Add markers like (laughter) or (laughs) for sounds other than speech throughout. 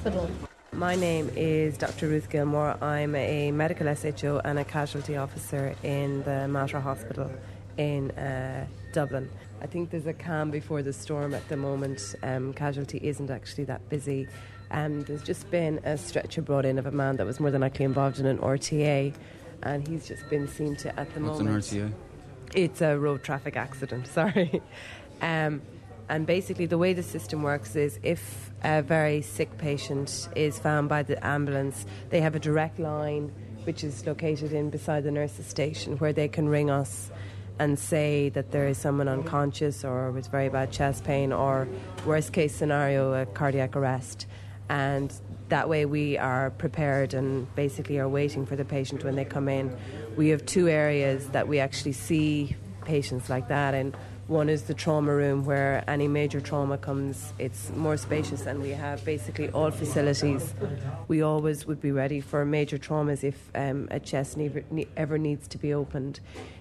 hospital. My name is Dr. Ruth Gilmore. I'm a medical SHO and a casualty officer in the Mater Hospital in uh, Dublin. I think there's a calm before the storm at the moment. Um, casualty isn't actually that busy. Um, there's just been a stretcher brought in of a man that was more than likely involved in an RTA, and he's just been seen to at the What's moment. an RTA? It's a road traffic accident, (laughs) sorry. Um, and basically, the way the system works is if a very sick patient is found by the ambulance, they have a direct line which is located in beside the nurse's station where they can ring us and say that there is someone unconscious or with very bad chest pain or worst case scenario a cardiac arrest and that way we are prepared and basically are waiting for the patient when they come in. We have two areas that we actually see patients like that and one is the trauma room where any major trauma comes. It's more spacious and we have basically all facilities. We always would be ready for major traumas if um, a chest ne- ever needs to be opened.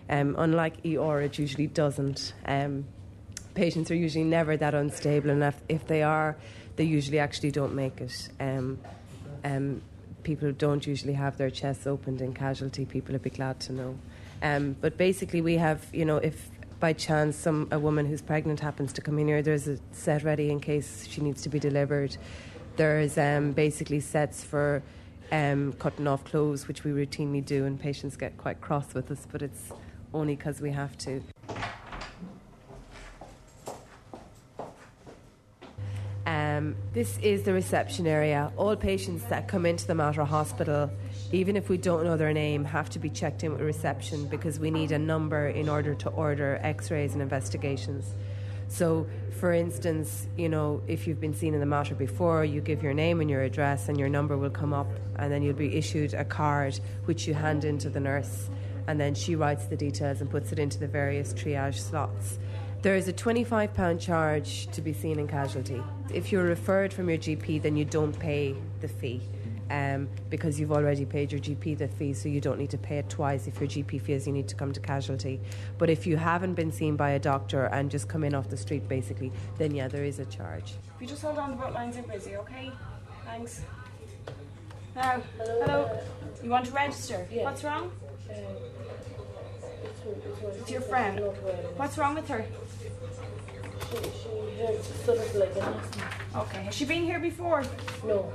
Um, unlike ER, it usually doesn't. Um, patients are usually never that unstable, and if, if they are, they usually actually don't make it. Um, um, people don't usually have their chests opened in casualty. People would be glad to know. Um, but basically, we have, you know, if by chance some a woman who's pregnant happens to come in here, there's a set ready in case she needs to be delivered. There's um, basically sets for um, cutting off clothes, which we routinely do, and patients get quite cross with us, but it's only because we have to. Um, this is the reception area. All patients that come into the Mater Hospital, even if we don't know their name, have to be checked in with reception because we need a number in order to order x rays and investigations. So, for instance, you know, if you've been seen in the Mater before, you give your name and your address, and your number will come up, and then you'll be issued a card which you hand into the nurse, and then she writes the details and puts it into the various triage slots. There is a £25 charge to be seen in casualty. If you're referred from your GP, then you don't pay the fee um, because you've already paid your GP the fee, so you don't need to pay it twice if your GP feels you need to come to casualty. But if you haven't been seen by a doctor and just come in off the street, basically, then yeah, there is a charge. If you just hold on, the boat lines are busy, okay? Thanks. Now, hello. You want to register? What's wrong? It's your friend. What's wrong with her? Okay. Has she been here before? No.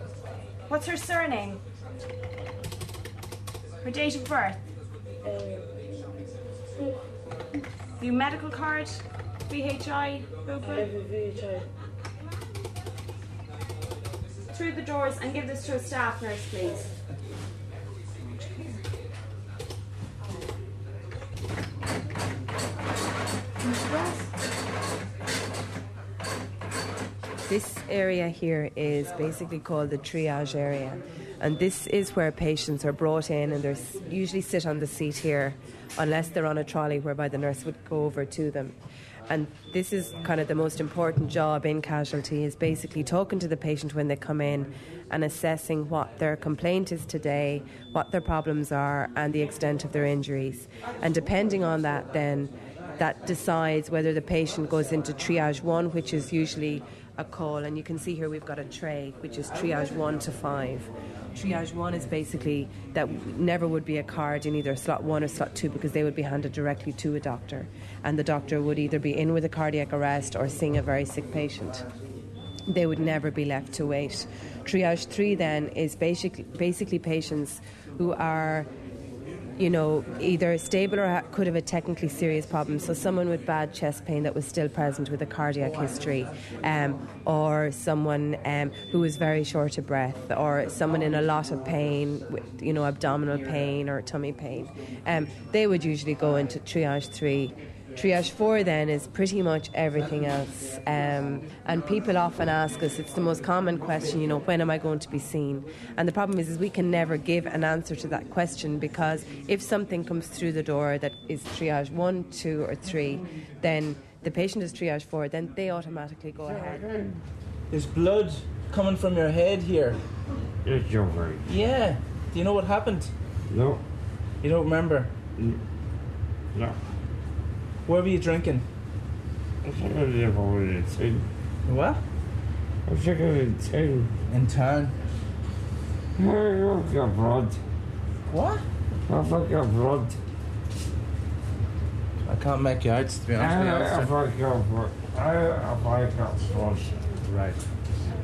What's her surname? Her date of birth? Your medical card? VHI? Bupa? Through the doors and give this to a staff nurse, please. This area here is basically called the triage area, and this is where patients are brought in and they usually sit on the seat here, unless they're on a trolley whereby the nurse would go over to them. And this is kind of the most important job in casualty is basically talking to the patient when they come in and assessing what their complaint is today, what their problems are, and the extent of their injuries. And depending on that, then that decides whether the patient goes into triage one, which is usually a call. And you can see here we've got a tray, which is triage one to five. Triage one is basically that never would be a card in either slot one or slot two because they would be handed directly to a doctor. And the doctor would either be in with a cardiac arrest or seeing a very sick patient. They would never be left to wait. Triage three then is basically, basically patients who are you know, either stable or could have a technically serious problem. So, someone with bad chest pain that was still present with a cardiac history, um, or someone um, who was very short of breath, or someone in a lot of pain, with, you know, abdominal pain or tummy pain. Um, they would usually go into triage three. Triage four then is pretty much everything else. Um, and people often ask us, it's the most common question, you know, when am I going to be seen? And the problem is, is we can never give an answer to that question because if something comes through the door that is triage one, two, or three, then the patient is triage four, then they automatically go ahead. There's blood coming from your head here. It's your right. Yeah. Do you know what happened? No, You don't remember? no. Where were you drinking? It's already avoided. See, What? I'm sick of it too. In town. I fuck your blood. What? I fuck your blood. I can't make you out, to be honest with you. I Alistair. fuck your blood. I fuck your blood. Right.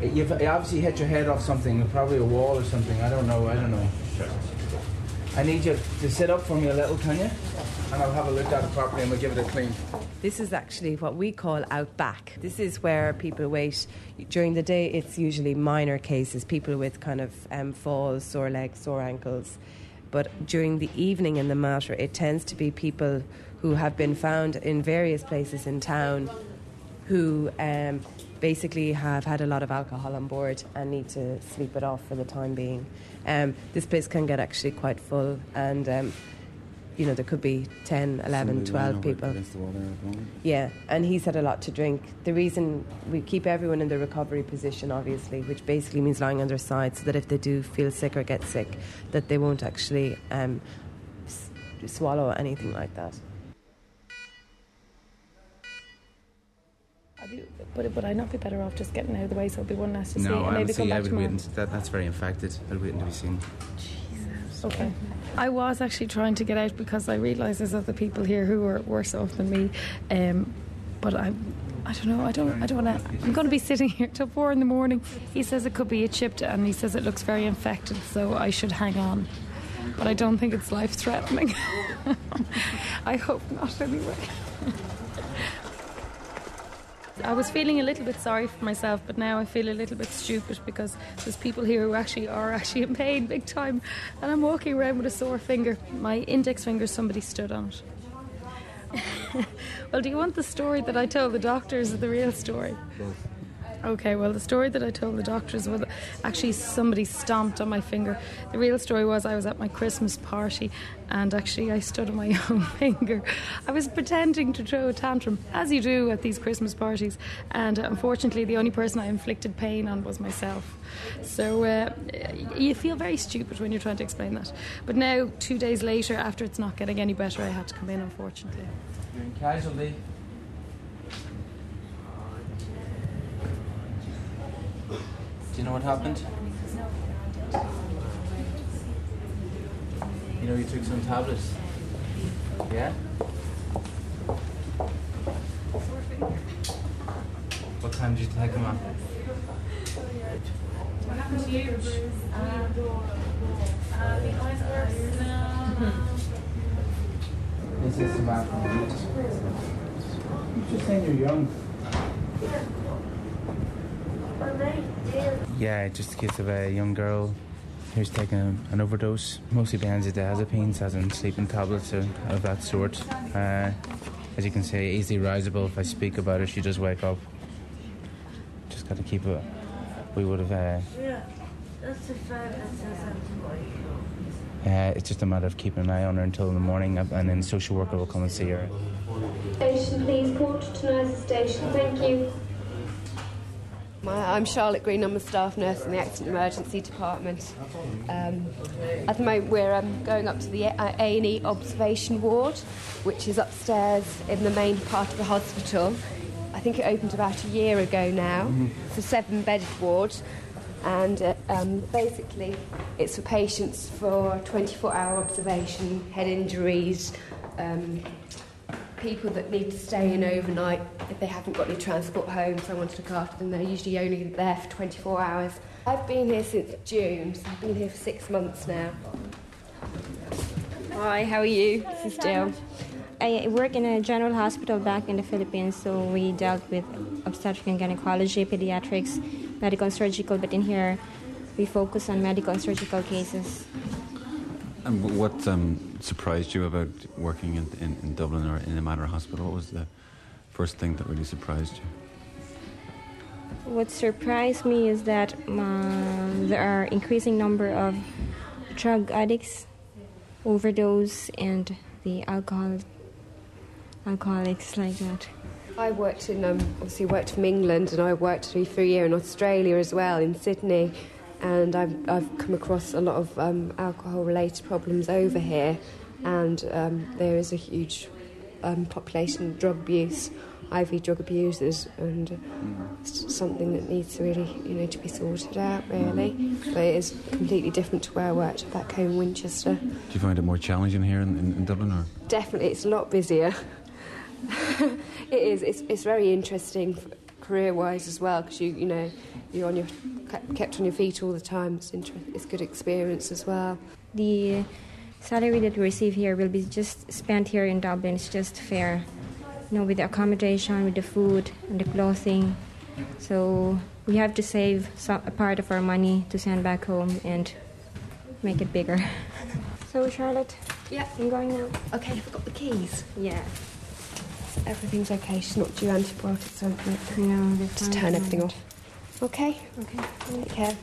You've you obviously hit your head off something, probably a wall or something. I don't know. I don't know. I need you to sit up for me a little, can you? And I'll have a look at it properly and we'll give it a clean. This is actually what we call out back. This is where people wait. During the day, it's usually minor cases, people with kind of um, falls, sore legs, sore ankles. But during the evening in the Mater, it tends to be people who have been found in various places in town who um, basically have had a lot of alcohol on board and need to sleep it off for the time being. Um, this place can get actually quite full, and um, you know, there could be 10, 11, 12 people. Yeah, and he's had a lot to drink. The reason we keep everyone in the recovery position, obviously, which basically means lying on their side, so that if they do feel sick or get sick, that they won't actually um, s- swallow anything like that. I'd be, but would I not be better off just getting out of the way so it'll be one less to see No, maybe honestly, come I back would tomorrow? wait. until- That, that's very infected. I'd wait until we seen. Jesus. Okay. I was actually trying to get out because I realise there's other people here who are worse off than me. Um, but I'm, I don't know. I don't. I don't want to. I'm going to be sitting here till four in the morning. He says it could be a chipped, and he says it looks very infected, so I should hang on. But I don't think it's life threatening. (laughs) I hope not, anyway. (laughs) I was feeling a little bit sorry for myself, but now I feel a little bit stupid because there's people here who actually are actually in pain big time, and I'm walking around with a sore finger. My index finger, somebody stood on it. (laughs) well, do you want the story that I told the doctors or the real story? Okay, well, the story that I told the doctors was actually somebody stomped on my finger. The real story was I was at my Christmas party and actually I stood on my (laughs) own finger. I was pretending to throw a tantrum, as you do at these Christmas parties, and unfortunately, the only person I inflicted pain on was myself. So uh, you feel very stupid when you're trying to explain that. But now, two days later, after it's not getting any better, I had to come in, unfortunately. You're in casualty. Do you know what happened? You know, you took some tablets. Yeah? What time did you take them at? What happened to you? This is about. You're just saying you're young. Yeah, just a case of a young girl who's taken an overdose, mostly benzodiazepines, has in sleeping tablets of, that sort. Uh, as you can see, easily risable. If I speak about her, she does wake up. Just got to keep it. We would have. Uh, Yeah, the uh, it's just a matter of keeping an eye on her until the morning, and then the social worker will come and see her. Station, please. Port to Nurses Station. Thank you. My, I'm Charlotte Green. I'm a staff nurse in the Accident Emergency Department. Um, at the moment, we're um, going up to the A and E observation ward, which is upstairs in the main part of the hospital. I think it opened about a year ago now. It's a seven-bedded ward, and uh, um, basically, it's for patients for 24-hour observation, head injuries. People that need to stay in overnight if they haven't got any transport home, someone to look after them. They're usually only there for 24 hours. I've been here since June, so I've been here for six months now. Hi, how are you? This is Jill. I work in a general hospital back in the Philippines, so we dealt with obstetric and gynecology, pediatrics, medical and surgical, but in here we focus on medical and surgical cases. And what um, surprised you about working in, in, in Dublin or in the Mater Hospital? What was the first thing that really surprised you? What surprised me is that um, there are increasing number of drug addicts, overdose, and the alcohol alcoholics like that. I worked in, um, obviously worked from England and I worked for a year in Australia as well, in Sydney. And I've, I've come across a lot of um, alcohol related problems over here. And um, there is a huge um, population drug abuse, IV drug abusers, and it's something that needs to really, you know, to be sorted out really. But it is completely different to where I worked back home in Winchester. Do you find it more challenging here in, in, in Dublin, or Definitely, it's a lot busier. (laughs) it is. It's, it's very interesting career-wise as well because you you know you're on your kept on your feet all the time. It's inter- it's good experience as well. The salary that we receive here will be just spent here in Dublin. It's just fair, you know, with the accommodation, with the food and the clothing. So we have to save some, a part of our money to send back home and make it bigger. (laughs) so Charlotte, Yeah. I'm going now. Okay, I forgot the keys. Yeah. Everything's okay. She's not due antibiotics or anything. No, Just turn everything off. Okay. Okay. Take care.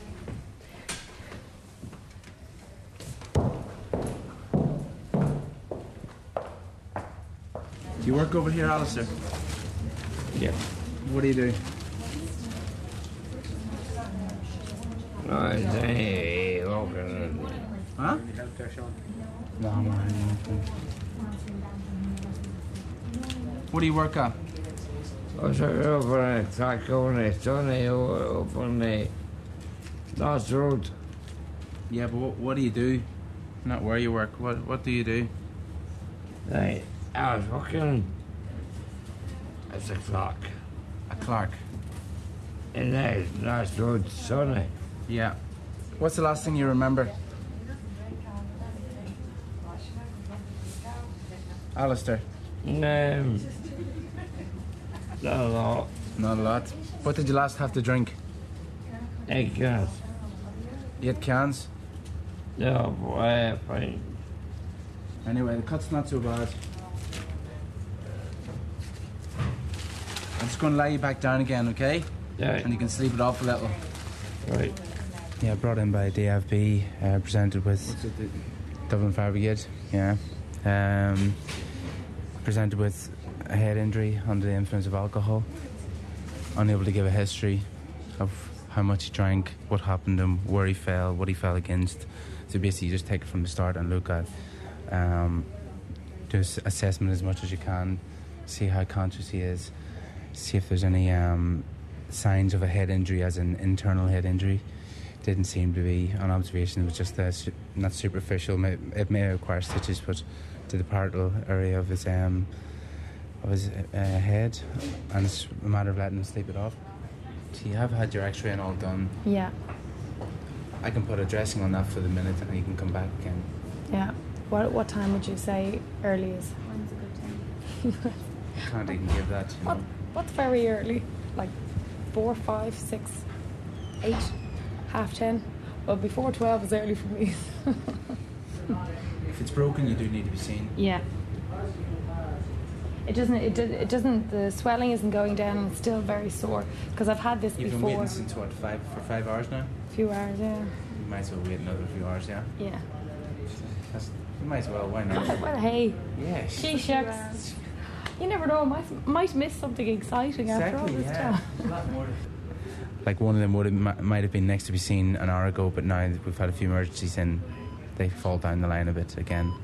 Do you work over here, Alistair? Yeah. What do you do? I say, look. Huh? No, I'm not. What do you work at? I said, over a track on the sunny up on the last road. Yeah, but what, what do you do? Not where you work. What What do you do? Right. I was working as a clock A clerk. in the last road, sunny. Yeah. What's the last thing you remember? Alistair. Um, not a lot. Not a lot. What did you last have to drink? Egg cans. You had cans. No, boy, fine. Anyway, the cut's not too bad. I'm just going to lay you back down again, okay? Yeah. And you can sleep it off a little. Right. Yeah, brought in by DFB, uh, presented with what's it? Dublin Fire Brigade. Yeah. Um, presented with a head injury under the influence of alcohol. Unable to give a history of how much he drank, what happened to him, where he fell, what he fell against. So basically, you just take it from the start and look at, um, do assessment as much as you can, see how conscious he is, see if there's any um, signs of a head injury, as an internal head injury. Didn't seem to be on observation. It was just not superficial. It may require stitches, but to the parietal area of his um, of his uh, head, and it's a matter of letting him sleep it off. So you have had your X-ray and all done. Yeah, I can put a dressing on that for the minute, and you can come back again. yeah. What what time would you say early is? When's a good (laughs) I can't even give that. You What know. what's very early? Like four, five, six, eight, half ten. Well, before twelve is early for me. (laughs) If it's broken, you do need to be seen. Yeah. It doesn't. It, do, it doesn't. The swelling isn't going down, and it's still very sore. Because I've had this You've been before. waiting since what five for five hours now. A few hours. Yeah. You might as well wait another few hours. Yeah. Yeah. That's, you might as well. Why not? (laughs) Well, hey. Yeah. She shucks. You never know. Might might miss something exciting after all this yeah. time. A lot. (laughs) Like one of them would have, might have been next to be seen an hour ago, but now we've had a few emergencies and they fall down the line a bit again.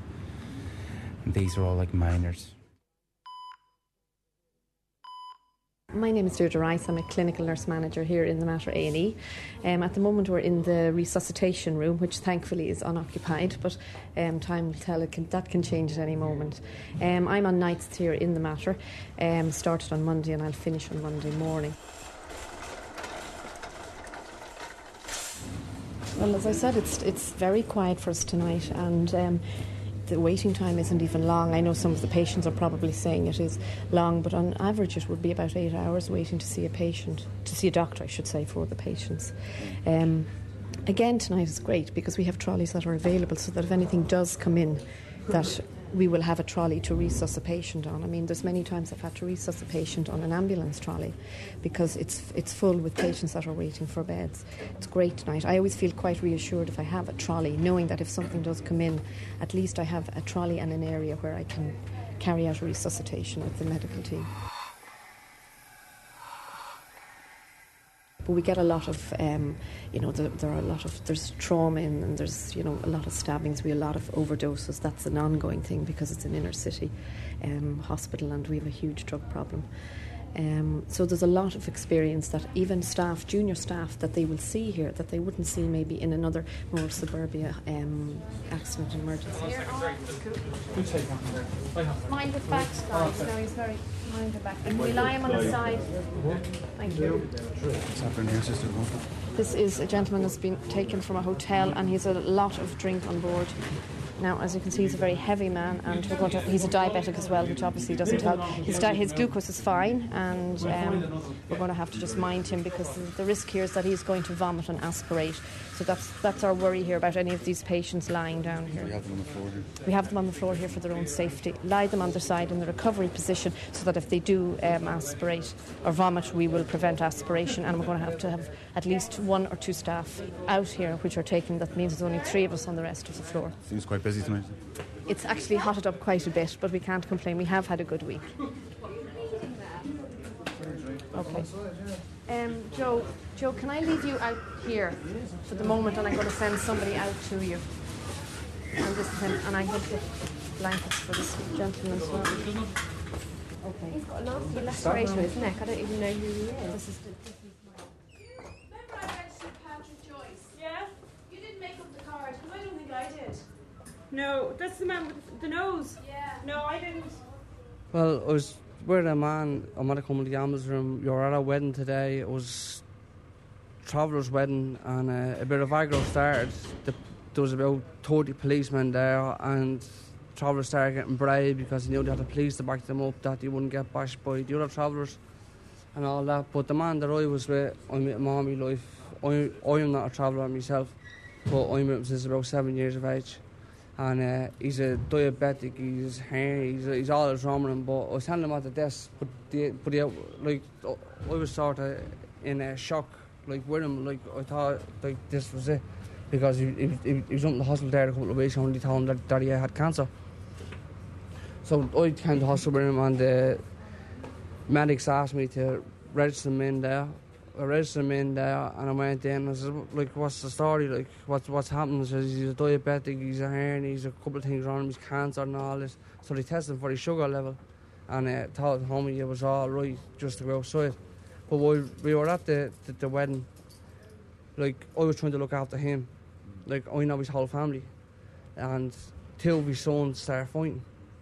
And these are all like minors. My name is Deirdre Rice. I'm a clinical nurse manager here in the Mater A&E. Um, at the moment, we're in the resuscitation room, which thankfully is unoccupied, but um, time will tell. It can, that can change at any moment. Um, I'm on nights here in the Mater, Um, started on Monday and I'll finish on Monday morning. Well, as I said, it's it's very quiet for us tonight, and um, the waiting time isn't even long. I know some of the patients are probably saying it is long, but on average, it would be about eight hours waiting to see a patient, to see a doctor, I should say, for the patients. Um, again, tonight is great because we have trolleys that are available, so that if anything does come in, that we will have a trolley to resuscitate a patient on. I mean, there's many times I've had to resuscitate a patient on an ambulance trolley because it's it's full with patients that are waiting for beds. It's great tonight. I always feel quite reassured if I have a trolley, knowing that if something does come in, at least I have a trolley and an area where I can carry out a resuscitation with the medical team. But we get a lot of, um, you know, there, there, are a lot of there's trauma in, and there's you know a lot of stabbings. We have a lot of overdoses. That's an ongoing thing because it's an inner city um, hospital, and we have a huge drug problem. Um, so there's a lot of experience that even staff, junior staff, that they will see here that they wouldn't see maybe in another more suburbia um, accident and emergency. Mind the back, guys. No, he's very mind the back. Can we lie him on the side? Thank you. What's happening here, Sister? This is a gentleman that's been taken from a hotel and he's a lot of drink on board. Now, as you can see, he's a very heavy man, and he's a diabetic as well, which obviously doesn't help. His, di- his glucose is fine, and um, we're going to have to just mind him because the risk here is that he's going to vomit and aspirate. So that's that's our worry here about any of these patients lying down here. We have them on the floor here. We have them on the floor here for their own safety. Lie them on their side in the recovery position so that if they do um, aspirate or vomit, we will prevent aspiration. And we're going to have to have at least one or two staff out here which are taking. That means there's only three of us on the rest of the floor. Seems quite busy tonight. It's actually hotted up quite a bit, but we can't complain. We have had a good week. Okay. Um, Joe, Joe, can I leave you out here for the moment, and I'm going to send somebody out to you. And this is him, and I have the blankets for this gentleman as well. Okay. He's got a nasty laceration on his neck. I don't even know who he is. This is Yeah? You didn't make up the card. I don't think I did. No, that's the man with the nose. Yeah. No, I didn't. Well, I was with a man. I'm at a to the gambles room. You're at a wedding today. It was traveller's wedding, and uh, a bit of aggro started. The, there was about 30 policemen there, and travellers started getting brave because they knew they had the police to back them up, that they wouldn't get bashed by the other travellers and all that. But the man that I was with, I'm with him all life. I, I am not a traveller myself, but I'm with him since about seven years of age. And uh, he's a diabetic, he's he's, he's all is wrong. But I was telling him at the desk, but, the, but like, I was sort of in a shock, like, with him. Like, I thought, like, this was it. Because he, he, he was up in the hospital there a couple of weeks and they told him that, that he had cancer. So I came to hospital with him and the medics asked me to register him in there. I registered him in there and I went in and I said, like, what's the story? Like, what's, what's happening? He says he's a diabetic, he's a hernia, he's a couple of things wrong, he's cancer and all this. So they tested him for his sugar level and uh, told homie it was all right just to go outside. But while we were at the, the, the wedding, like, I was trying to look after him. Like, I know his whole family. And of his sons started fighting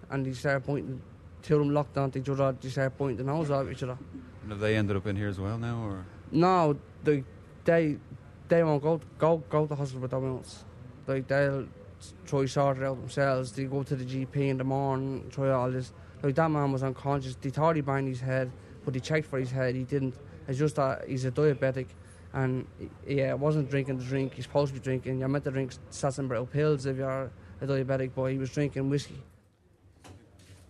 and they started pointing, till them locked onto each other, they started pointing the nose at each other. And have they ended up in here as well now, or No, they they they won't go go go to hospital with wounds. Like they'll try sort it out themselves. They go to the GP in the morning, try all this. Like that man was unconscious. They thought he banged his head, but he checked for his head. He didn't. It's just that he's a diabetic, and yeah, uh, wasn't drinking the drink he's supposed to be drinking. You're meant to drink Satzenbrau pills if you're a diabetic, but he was drinking whiskey.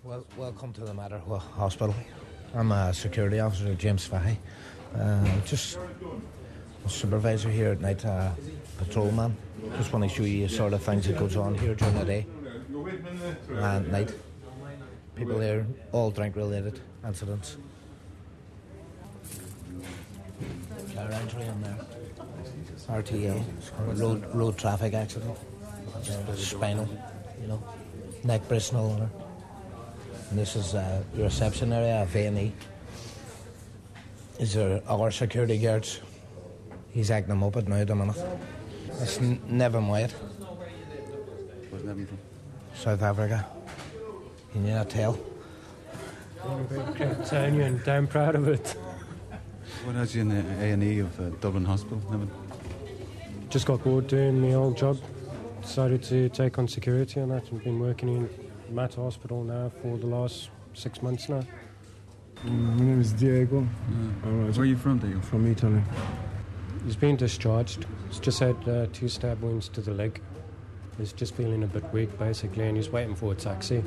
Well, welcome to the Mater Hospital. I'm a security officer, James Fahy. Uh, just a supervisor here at night, uh, patrolman. Just want to show you sort of things that goes on here during the day and night. People here, all drink-related incidents. Car entry in there. RTA, road, road traffic accident. Spinal, you know, neck bristle. And this is uh, the reception area, A&E. These are our security guards. He's acting them up at now at the minute. It's n- Nevin White, where's Nevin from? South Africa. You need a tell. telling you, and damn proud of it. What has you in the A and E of uh, Dublin Hospital, Nevin? Just got bored doing my old job. Decided to take on security and that, and been working in Mater Hospital now for the last six months now. Mm, My name is Diego. Where are you from, Diego? From Italy. He's been discharged. He's just had uh, two stab wounds to the leg. He's just feeling a bit weak, basically, and he's waiting for a taxi.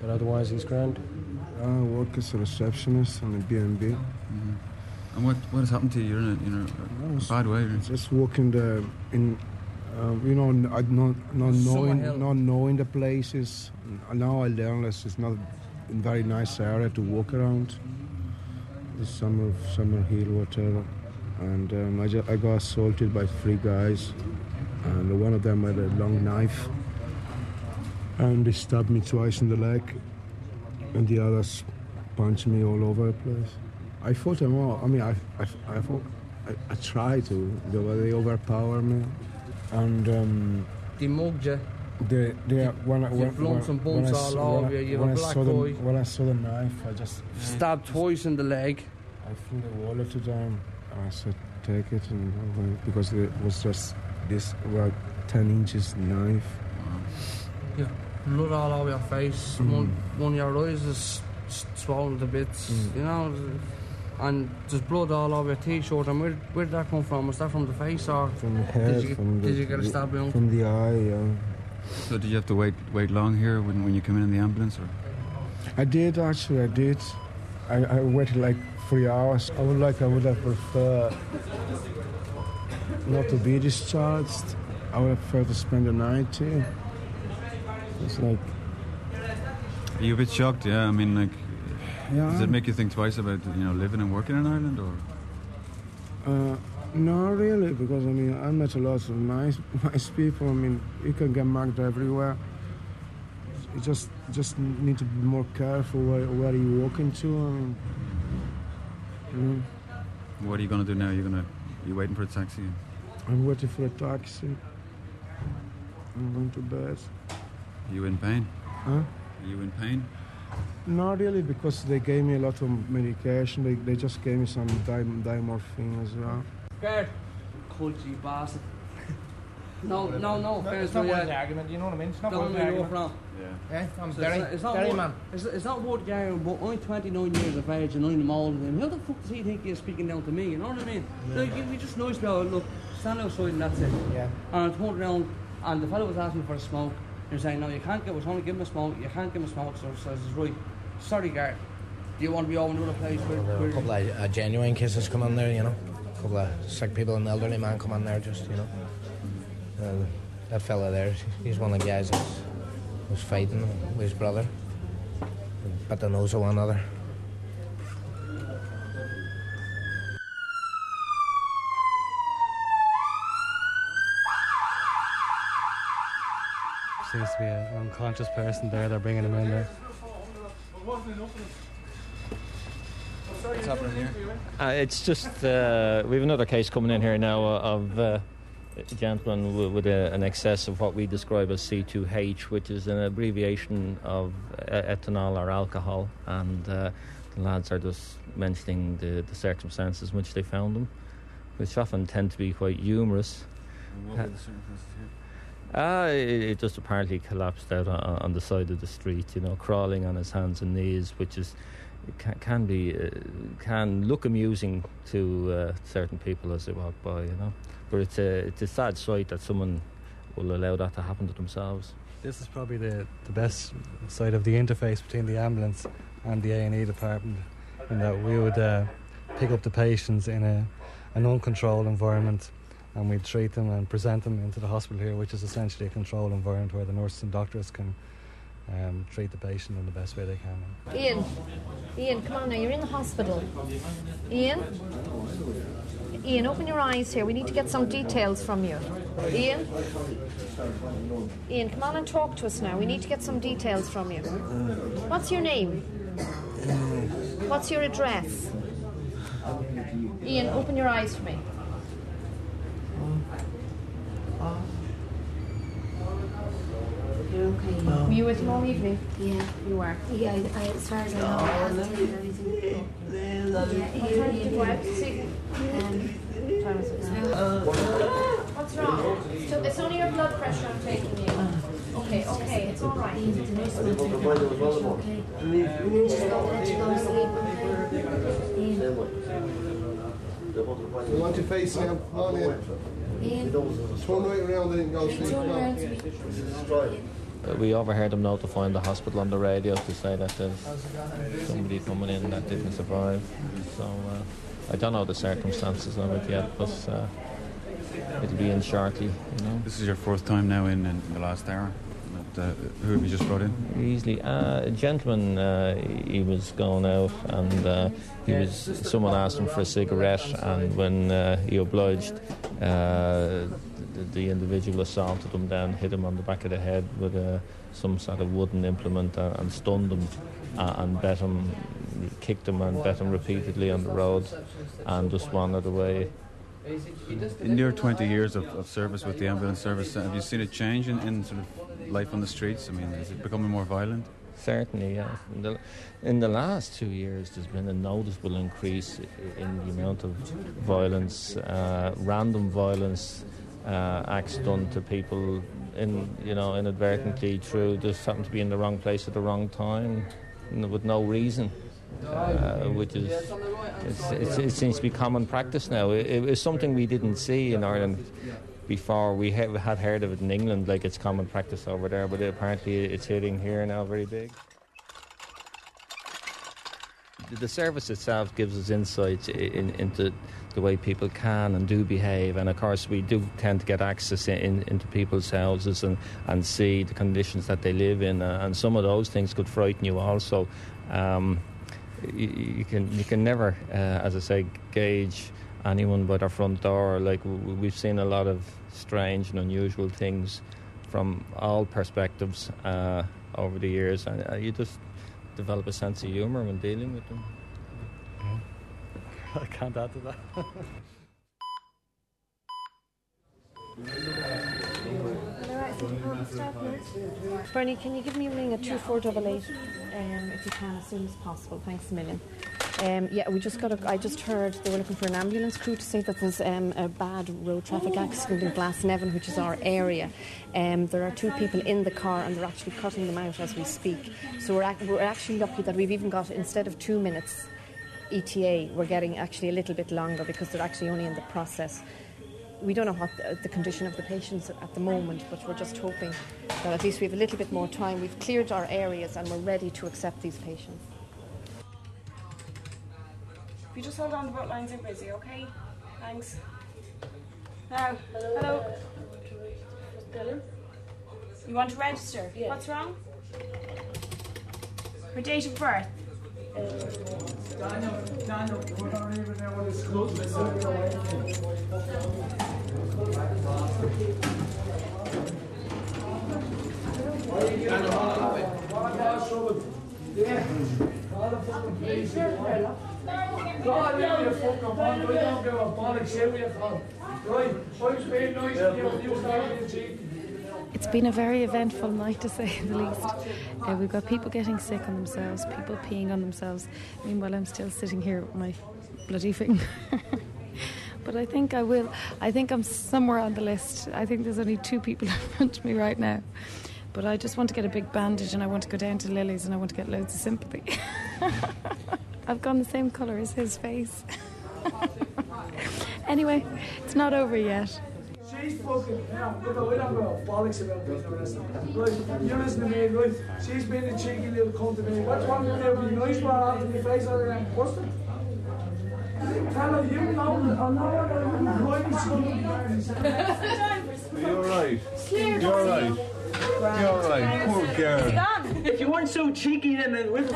But otherwise, he's grand. I work as a receptionist on a B&B. Mm-hmm. And what what has happened to you? You're in a, in a, a bad way. right? Just working the in, uh, you know, n- I not not knowing not knowing the places. Now I learn that it's not a very nice area to walk around. The summer Summerhill, whatever. and um, I, ju- I got assaulted by three guys, and one of them had a long knife, and they stabbed me twice in the leg, and the others punched me all over the place. I fought them all. I mean, I, I, I fought. I, I tried to, they, they overpowered me, and. Um, They mugged they, they, when, I- You've when, when, some when all saw- over you, you have a black saw the. When I saw the knife, I just Stabbed twice in the leg. I threw the wallet to them. and I said, "Take it," and because it was just this about ten inches knife. Yeah. Blood all over your face. Mm. One, one of your eyes is swollen to bits. Mm. You know, and there's blood all over your t-shirt. And where, where did that come from? Was that from the face or From the head, did you, from the, you get a stab wound? From the eye, yeah. So did you have to wait wait long here when, when you come in in the ambulance, or I did actually. I did. I, I waited like three hours. I would like. I would have preferred not to be discharged. I would have preferred to spend the night here. It's like, are you a bit shocked? Yeah, I mean, like, yeah. does it make you think twice about you know living and working in Ireland, or Uh, no, really, because I mean, I met a lot of nice, (laughs) nice people. I mean, you can get mugged everywhere. You just, just need to be more careful where, where you walk into. I mean, what are you going to do now? You're gonna you waiting for a taxi? I'm waiting for a taxi. I'm going to bed. Are you in pain? Huh? Are you in pain? Not really, because they gave me a lot of medication. They, they just gave me some dim- diamorphine as well. Scared? Culty bastard. no, no, no. No, offense it's not worth the argument, you know what I mean? It's not worth the argument. from. Yeah. Yeah, I'm So Derry, it's, it's not Derry worth, man. It's, it's not worth the argument, but I'm 29 years of age and I'm older than him. How the fuck does he think he's speaking down to me? You know what I mean? Like, you, you just nice about look, stand outside and that's it. Yeah. And I turned around and the fellow was asking for a smoke. He was saying, no, you can't give us, only give him a smoke, you can't give him a smoke. So I says, right, sorry, guard. Do you want to be over in another place where, where a couple of uh, genuine cases come in there, you know. A couple of sick people and elderly man come in there, just you know. Uh, that fella there, he's one of the guys that was fighting with his brother. Bit the nose of one another. Seems to be a- an unconscious person there. They're bringing him in there. What's happening here? Uh, it's just uh, we have another case coming in here now uh, of uh, a gentleman with a, an excess of what we describe as C2H, which is an abbreviation of ethanol or alcohol, and uh, the lads are just mentioning the, the circumstances in which they found him, which often tend to be quite humorous. And what were the circumstances here? Uh, it, it just apparently collapsed out on, on the side of the street, you know, crawling on his hands and knees, which is can, can be uh, can look amusing to uh, certain people as they walk by, you know. But it's a it's a sad sight that someone will allow that to happen to themselves. This is probably the, the best side of the interface between the ambulance and the A&E department in that we would uh, pick up the patients in a, an uncontrolled environment and we'd treat them and present them into the hospital here, which is essentially a controlled environment where the nurses and doctors can um, treat the patient in the best way they can. Ian, Ian, come on now, you're in the hospital. Ian? Ian, open your eyes here. We need to get some details from you. Ian? Ian, come on and talk to us now. We need to get some details from you. What's your name? What's your address? Ian, open your eyes for me. Okay. Were you with him all evening? Yeah. You were? Yeah, I, I, as far as I know, I asked him and everything. Yeah, What time did you go out to see? Time is it now? What's wrong? So it's only your blood pressure I'm taking you. Okay, okay, it's all right. the nurse went to the okay. And then she's going let you go to sleep. You want your face now? On in. Turn right around and go Ian, sleep. turn around to me. Uh, we overheard them notifying the hospital on the radio to say that there's somebody coming in that didn't survive. So uh, I don't know the circumstances of it yet, but uh, it'll be in shortly, you know. This is your fourth time now in, in the last hour. uh, who have you just brought in? Easily, uh, a gentleman. Uh, he was going out, and uh, he was. Someone asked him for a cigarette, and when uh, he obliged, uh, the, the individual assaulted him, down, hit him on the back of the head with uh, some sort of wooden implement, uh, and stunned him, uh, and bet him, kicked him, and bet him repeatedly on the road, and just wandered away. In your 20 years of, of service with the ambulance service, have you seen a change in, in sort of life on the streets? I mean, is it becoming more violent? Certainly, yes. In the, in the last two years, there's been a noticeable increase in the amount of violence, uh, random violence, uh, acts done to people in, you know, inadvertently through just happen to be in the wrong place at the wrong time, with no reason. Uh, which is it's, it's, it seems to be common practice now. It, it was something we didn't see in Ireland before. We have, had heard of it in England, like it's common practice over there, but apparently it's hitting here now very big. The- service itself gives us insights in, into the way people can and do behave, and of course we do tend to get access in, in, into people's houses and, and see the conditions that they live in, uh, and some of those things could frighten you also. Um, you, you can you can never, uh, as I say, gauge anyone by their front door. Like we've seen a lot of strange and unusual things from all perspectives uh, over the years, and uh, you just develop a sense of humour when dealing with them. (laughs) I can't add to that. (laughs) Bernie, can you give me a ring at 2488 um, if you can, as soon as possible? Thanks a million. Um, yeah, we just got. A, I just heard they were looking for an ambulance crew to say that there's um, a bad road traffic accident in Glasnevin, which is our area. Um, there are two people in the car, and they're actually cutting them out as we speak. So we're, ac- we're actually lucky that we've even got instead of two minutes ETA, we're getting actually a little bit longer because they're actually only in the process. We don't know what the, the condition of the patients at the moment, but we're just hoping that at least we have a little bit more time. We've cleared our areas and we're ready to accept these patients. If you just hold on, the boat lines are busy, okay? Thanks. Now, hello. Hello. You want to register? What's wrong? Her date of birth? It's been a very eventful night to say the least. Uh, we've got people getting sick on themselves, people peeing on themselves. Meanwhile, I'm still sitting here with my bloody finger. (laughs) but I think I will. I think I'm somewhere on the list. I think there's only two people (laughs) in front of me right now. But I just want to get a big bandage and I want to go down to Lily's and I want to get loads of sympathy. (laughs) I've gone the same colour as his face. (laughs) anyway, it's not over yet. She's fucking, now, look, I don't give a bollocks about being arrested. Right, you listen to me, right? She's been a cheeky little cunt to me. What's wrong with you? Be nice one after my face other than busted. Tell her you know, I know what I'm You're right. You're right. You're right. Poor girl. If you weren't so cheeky, then it would.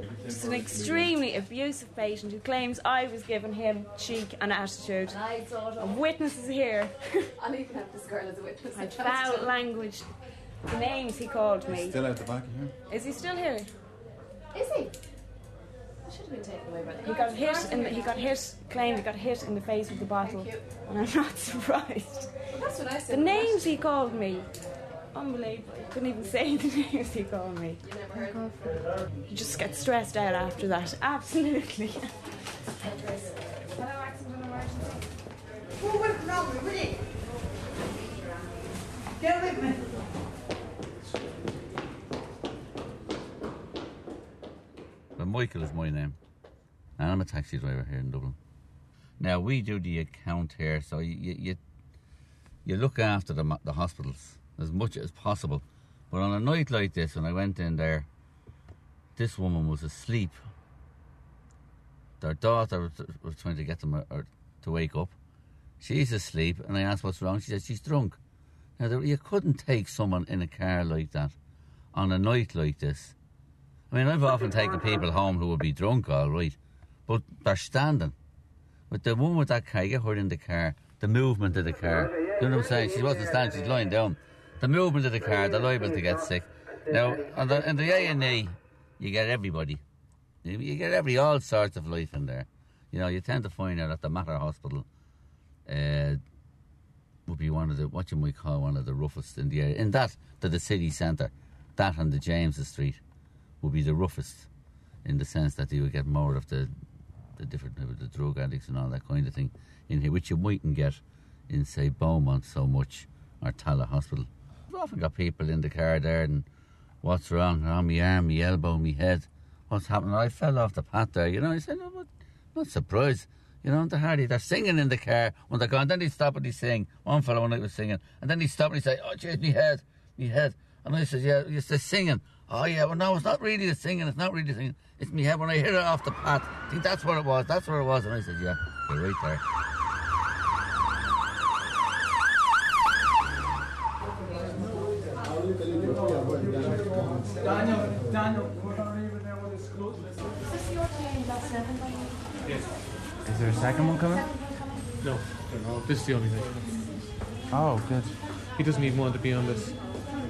(laughs) Just an extremely abusive patient who claims I was giving him cheek and attitude. And witnesses here. (laughs) I'll even have this girl as a witness. And foul language. The names he called me. Still out the back here? Is he still here? Is he? I should have been taken away by the He got hit. In the, he got hit. Claimed he got hit in the face with the bottle, and I'm not (laughs) surprised. That's what I said. The said. names he called me, unbelievable. I couldn't even (laughs) say the names he called me. You never heard oh, of You just get stressed out after that. (laughs) Absolutely. Hello, accident and emergency. Who went from me, will you? Get with me. Well, Michael is my name, and I'm a taxi driver here in Dublin. Now we do the account here, so you you, you, you look after the mo- the hospitals as much as possible. But on a night like this, when I went in there, this woman was asleep. Their daughter was, trying to get them uh, uh, to wake up. She's asleep, and I asked what's wrong. She said she's drunk. Now, you couldn't take someone in a car like that on a night like this. I mean, I've often taken people home who would be drunk, all right, but they're standing. With the woman with that car, you get her in the car, the movement of the car. You know what I'm saying? She wasn't standing, she's lying down. The movement of the car, they're liable to get sick. Now, on the, in the A&E, you get everybody. You, you get every, all sorts of life in there. You know, you tend to find out at the Mater Hospital, uh, would be one of the what you might call one of the roughest in the area. In that, to the city centre, that and the James Street would be the roughest, in the sense that you would get more of the the different the drug addicts and all that kind of thing in here, which you mightn't get in say Beaumont so much or Tallaght Hospital. Often got people in the car there and what's wrong? Oh, my arm, my elbow, my head. What's happening? I fell off the path there, you know. I said, no, but not surprised. You know, the Hardy, they're singing in the car when they're going. Then they stop and they sing. One fellow when I was singing, and then he stopped and he said, "Oh, jeez, me head, me head." And I said, "Yeah, it's the singing." Oh yeah, well no, it's not really the singing. It's not really singing. It's me head when I hit it off the path. I think that's what it was. That's what it was. And I said, "Yeah, you're right there." Daniel, Daniel, we're not even there with the school. Is this your team, last seven? Yes. Is there a second one coming? No, no, this is the only thing. Oh, good. He doesn't even want to be on this.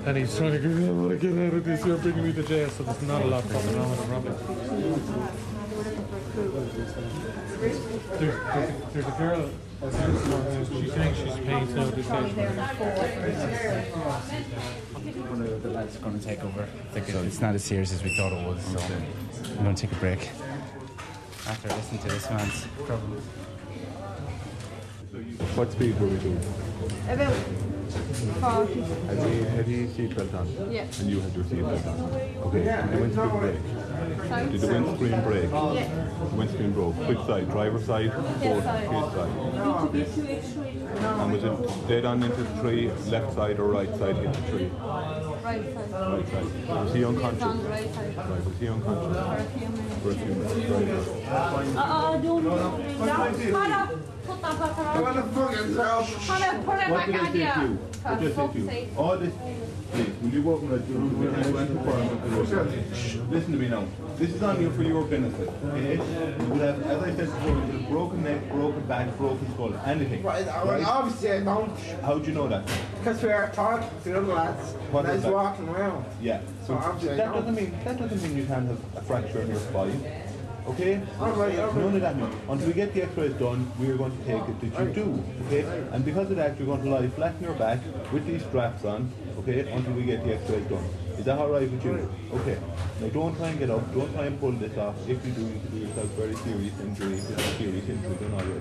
And he's trying to get, I want to get out of this, you're bringing me to jail, so there's not a lot going on with him. There's, there's, a, there's a girl, she thinks she's paying now this One of the lads going to take over. It- it's not as serious as we thought it was, so I'm going to take a break. After listening to this man's problem. What speed were we doing? About 40. Had he, had he seatbelt on? Yeah. And you had your seatbelt on? Okay, did the windscreen break? Did the windscreen break? The windscreen broke. Which side? Driver side? Or side. his side? And was it dead on into the tree, left side or right side hit the tree? Right side. Right side. Was he unconscious? right side. Right, was he unconscious? For a few minutes. For a few minutes. Right. Uh-oh, don't Hannah, put that back around. What the fuck is that? Hannah, put it What back on to you? What did I say to you? All this, will you into forum. Shh, Listen to me now. This is on you for your benefit, okay? You would have, as I said before, you broken neck, broken back, broken skull, anything. Right, I mean, obviously I don't. How'd you know that? Because we are talking to the other lads. What and I walking around. Yeah. So I that doesn't mean that doesn't mean you can't have a fracture in your spine. Okay? All right, all right. None of that means. Until we get the x-rays done, we are going to take it that you do. Okay? And because of that, you're going to lie flat on your back with these straps on, okay, until we get the x-rays done. Is that all right with you? Okay. Now don't try and get up. Don't try and pull this off. If you do, you can do yourself very serious injury. It's a serious injury done already.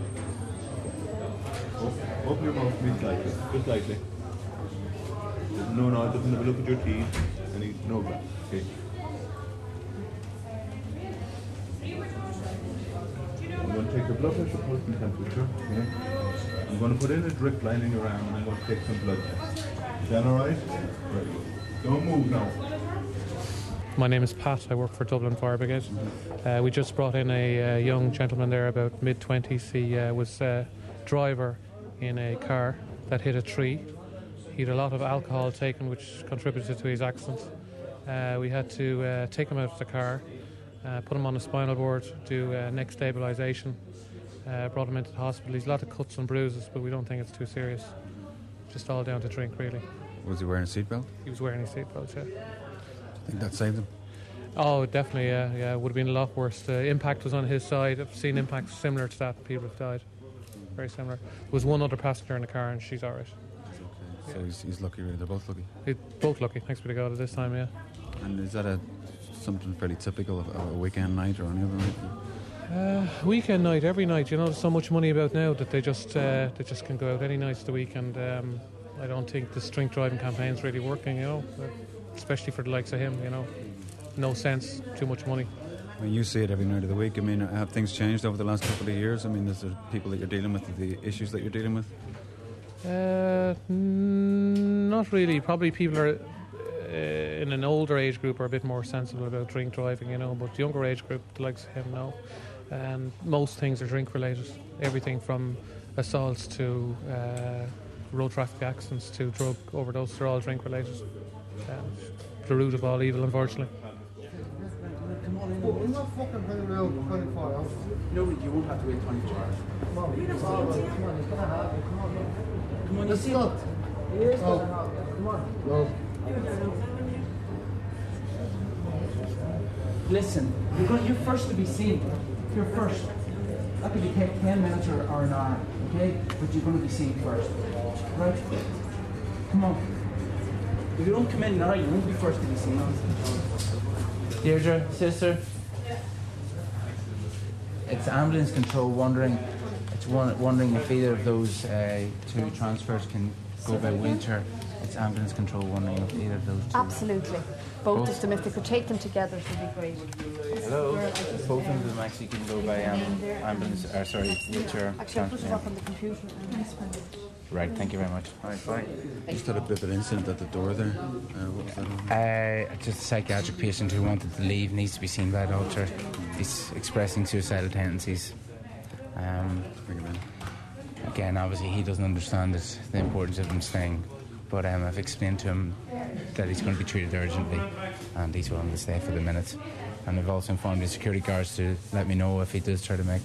Open- oh, Open your mouth to me slightly. Just slightly. No, no, it doesn't have a look at your teeth. Any, no, okay. I'm going to take your blood pressure, pulse and temperature. Okay? I'm going to put in a drip lining around and I'm going to take some blood tests. Is that alright? Very good. Don't move now. My name is Pat. I work for Dublin Fire Brigade. Uh, we just brought in a uh, young gentleman there, about mid 20s. He uh, was uh, driver in a car that hit a tree. He had a lot of alcohol taken, which contributed to his accident. Uh, we had to uh, take him out of the car, put him on a spinal board, do neck stabilisation, uh, brought him into the hospital. He's a lot of cuts and bruises, but we don't think it's too serious. Just all down to drink, really. Was he wearing a seatbelt? He was wearing his seatbelt, yeah. I think that saved him. Oh, definitely, yeah, yeah. It would have been a lot worse. The impact was on his side. I've seen impacts similar to that. People have died. Very similar. There was one other passenger in the car, and she's all right. So he's, he's lucky, really. They're both lucky. They're both lucky. Thanks be to God at this time, yeah. And is that a something fairly typical of a weekend night or any other night? Uh, weekend night, every night. You know, there's so much money about now that they just uh, they just can go out any night of the week. And um, I don't think the drink driving campaign's really working. You know, especially for the likes of him. You know, no sense, too much money. I mean, you see it every night of the week. I mean, have things changed over the last couple of years? I mean, is there people that you're dealing with, the issues that you're dealing with? Uh, mm, not really. Probably people are uh, in an older age group are a bit more sensible about drink driving, you know. But the younger age group, the likes of him, no. And most things are drink related. Everything from assaults to uh, road traffic accidents to drug overdose. They're all drink related. Um, the root of all evil, unfortunately. We're not fucking hanging around 24 hours. No, you won't have to wait 24 hours. Come on, You're not come on, come on, it's gonna happen. Come on, man. Come on, Let's you stop. It is Oh. gonna happen. Come on. No. Listen, you're, going, you're first to be seen. You're first. That could be take 10 minutes or, or an hour, okay? But you're going to be seen first. Right? Come on. If you don't come in now, you won't be first to be seen. Deirdre, sister. Yeah. It's ambulance control wondering. It's wondering if either of those uh, two transfers can go by winter. It's ambulance control wondering if either of those two. Absolutely. Both Both? of them, if they could take them together, it would be great. Hello. Both of them actually can go by um, ambulance, or sorry, wheelchair. Actually, I'll put it up on the computer. Right, thank you very much. All right, bye. Just had a bit of an incident at the door there. Uh, what was that? Uh, just a psychiatric patient who wanted to leave needs to be seen by a doctor. He's expressing suicidal tendencies. Um, again, obviously, he doesn't understand it, the importance of him staying. But um, I've explained to him that he's going to be treated urgently and he's willing to stay for the minute. And I've also informed the security guards to let me know if he does try to make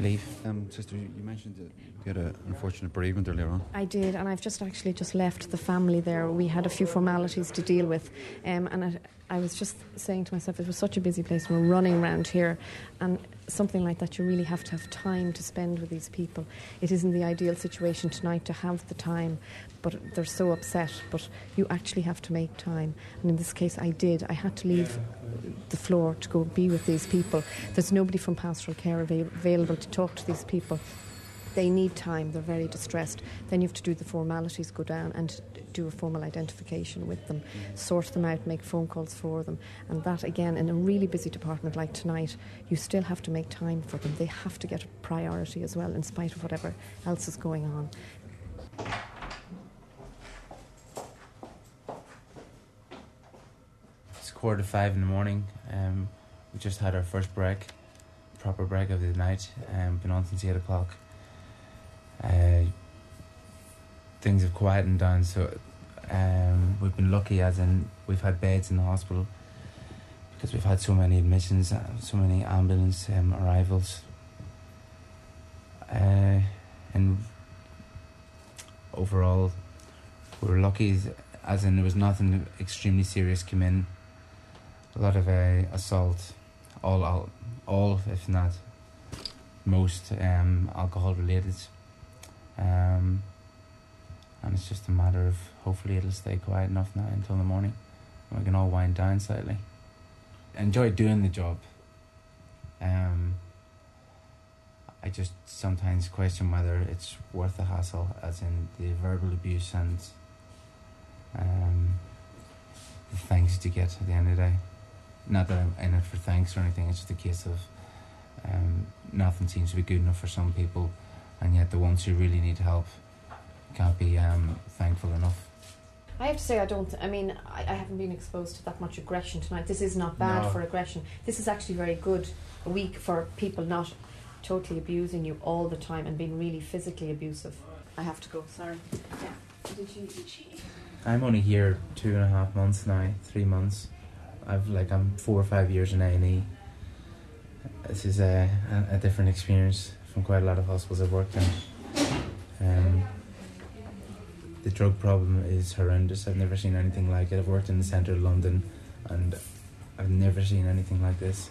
leave. Um, sister, you you mentioned that you had an unfortunate bereavement earlier on. I did, and I've just actually just left the family there. We had a few formalities to deal with, um, and I, was just saying to myself, it was such a busy place. We're running around here, and something like that, you really have to have time to spend with these people. It isn't the ideal situation tonight to have the time, but they're so upset. But you actually have to make time, and in this case, I did. I had to leave the floor to go be with these people. There's nobody from pastoral care avail- available to talk to these people they need time, they're very distressed. Then you have to do the formalities, go down and do a formal identification with them, sort them out, make phone calls for them. And that, again, in a really busy department like tonight, you still have to make time for them. They have to get a priority as well, in spite of whatever else is going on. It's quarter to five in the morning. Um, we just had our first break, proper break of the night. Um, been on since eight o'clock. Uh, things have quietened down, so um, we've been lucky, as in we've had beds in the hospital because we've had so many admissions, uh, so many ambulance um, arrivals. Uh, and overall, we were lucky, as in there was nothing extremely serious come in. A lot of uh, assault, all, all, all, if not most, um, alcohol related. Um, and it's just a matter of hopefully it'll stay quiet enough now until the morning. We can all wind down slightly. Enjoy doing the job. Um, I just sometimes question whether it's worth the hassle, as in the verbal abuse and um, the thanks to get at the end of the day. Not that I'm in it for thanks or anything, it's just a case of um, nothing seems to be good enough for some people, and yet the ones who really need help can't be um, thankful enough. I have to say, I don't. I mean, I, I haven't been exposed to that much aggression tonight. This is not bad No. for aggression. This is actually very good. A week for people not totally abusing you all the time and being really physically abusive. I have to go. Sorry. Yeah. Did you? Did she? I'm only here two and a half months now, three months. I've like I'm four or five years in A and E. This is a, a, a different experience from quite a lot of hospitals I've worked in. Um, the drug problem is horrendous. I've never seen anything like it. I've worked in the centre of London, and I've never seen anything like this.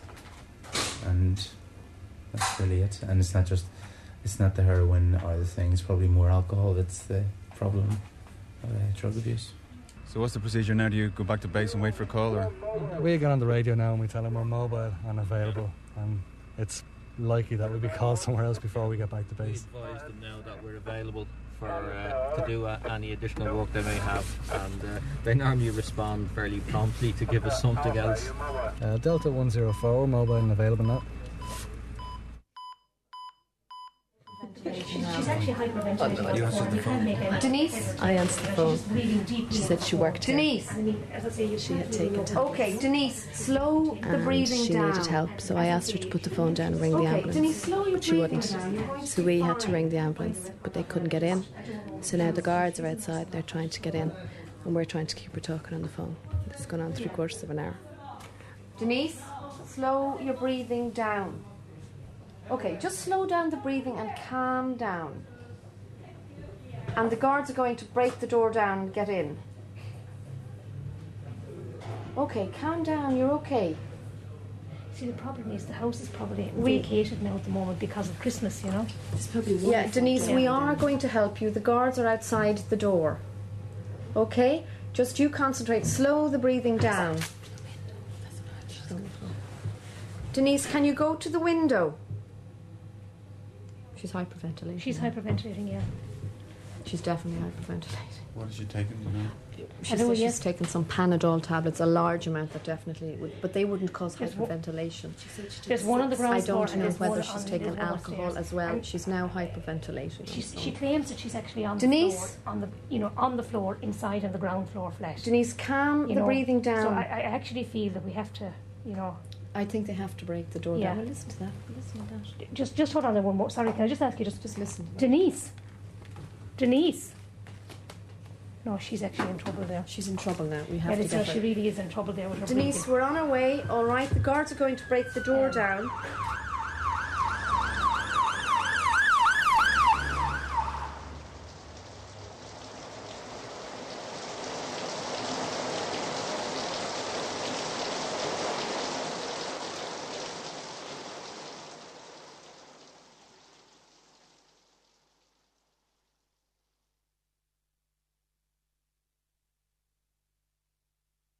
And that's really it. And it's not just, it's not the heroin or the thing. It's probably more alcohol. That's the problem of uh, drug abuse. So what's the procedure now? Do you go back to base and wait for a call, or We get on the radio now and we tell them we're mobile and available, and it's likely that we'll be called somewhere else before we get back to base. advise them now that we're available for uh, to do uh, any additional work they may have, and uh, they normally respond fairly promptly to give us something else. Uh, Delta 104, mobile and available now. She's actually hyperventilating. You answered the phone. Denise? I answered the phone. She said she worked here. Denise. She had taken tablets. Okay, Denise, slow the breathing she down. needed help, so I asked her to put the phone down and ring the Okay, ambulance. Denise, slow your but she wouldn't. down. You're going to So we had to ring the ambulance, but they couldn't get in. So now the guards are outside, they're trying to get in, and we're trying to keep her talking on the phone. This has gone on three quarters of an hour. Denise, slow your breathing down. Okay, just slow down the breathing and calm down. And the guards are going to break the door down and get in. Okay, calm down, you're okay. See, the problem is the house is probably We- vacated now at the moment because of Christmas, you know. It's probably Yeah, Denise, we are going to help you. The guards are outside the door. Okay? Just you concentrate. Slow the breathing down. Denise, can you go to the window? She's hyperventilating. She's hyperventilating, yeah. She's definitely hyperventilating. What is she taking? You know? She I know, said yes. she's taken some Panadol tablets, a large amount that definitely would, but they wouldn't cause There's one- hyperventilation. There's one on the ground floor. I don't and know there's whether she's taken alcohol upstairs. as well. And- She's now hyperventilating. She's, she claims that she's actually on Denise? the floor, on the you know on the floor inside on the ground floor flat. Denise, calm You the know, breathing So down. I, I actually feel that we have to, you know, I think they have to break the door Yeah. down. Well, listen to that. Listen to that. just just hold on there one more. Sorry, can I just ask you just Just listen. Denise, Denise. No, she's actually in trouble there. She's in trouble now. We have Yeah, to listen, get she really is in trouble there with her Denise, breathing. we're on our way. All right, the guards are going to break the door um, down.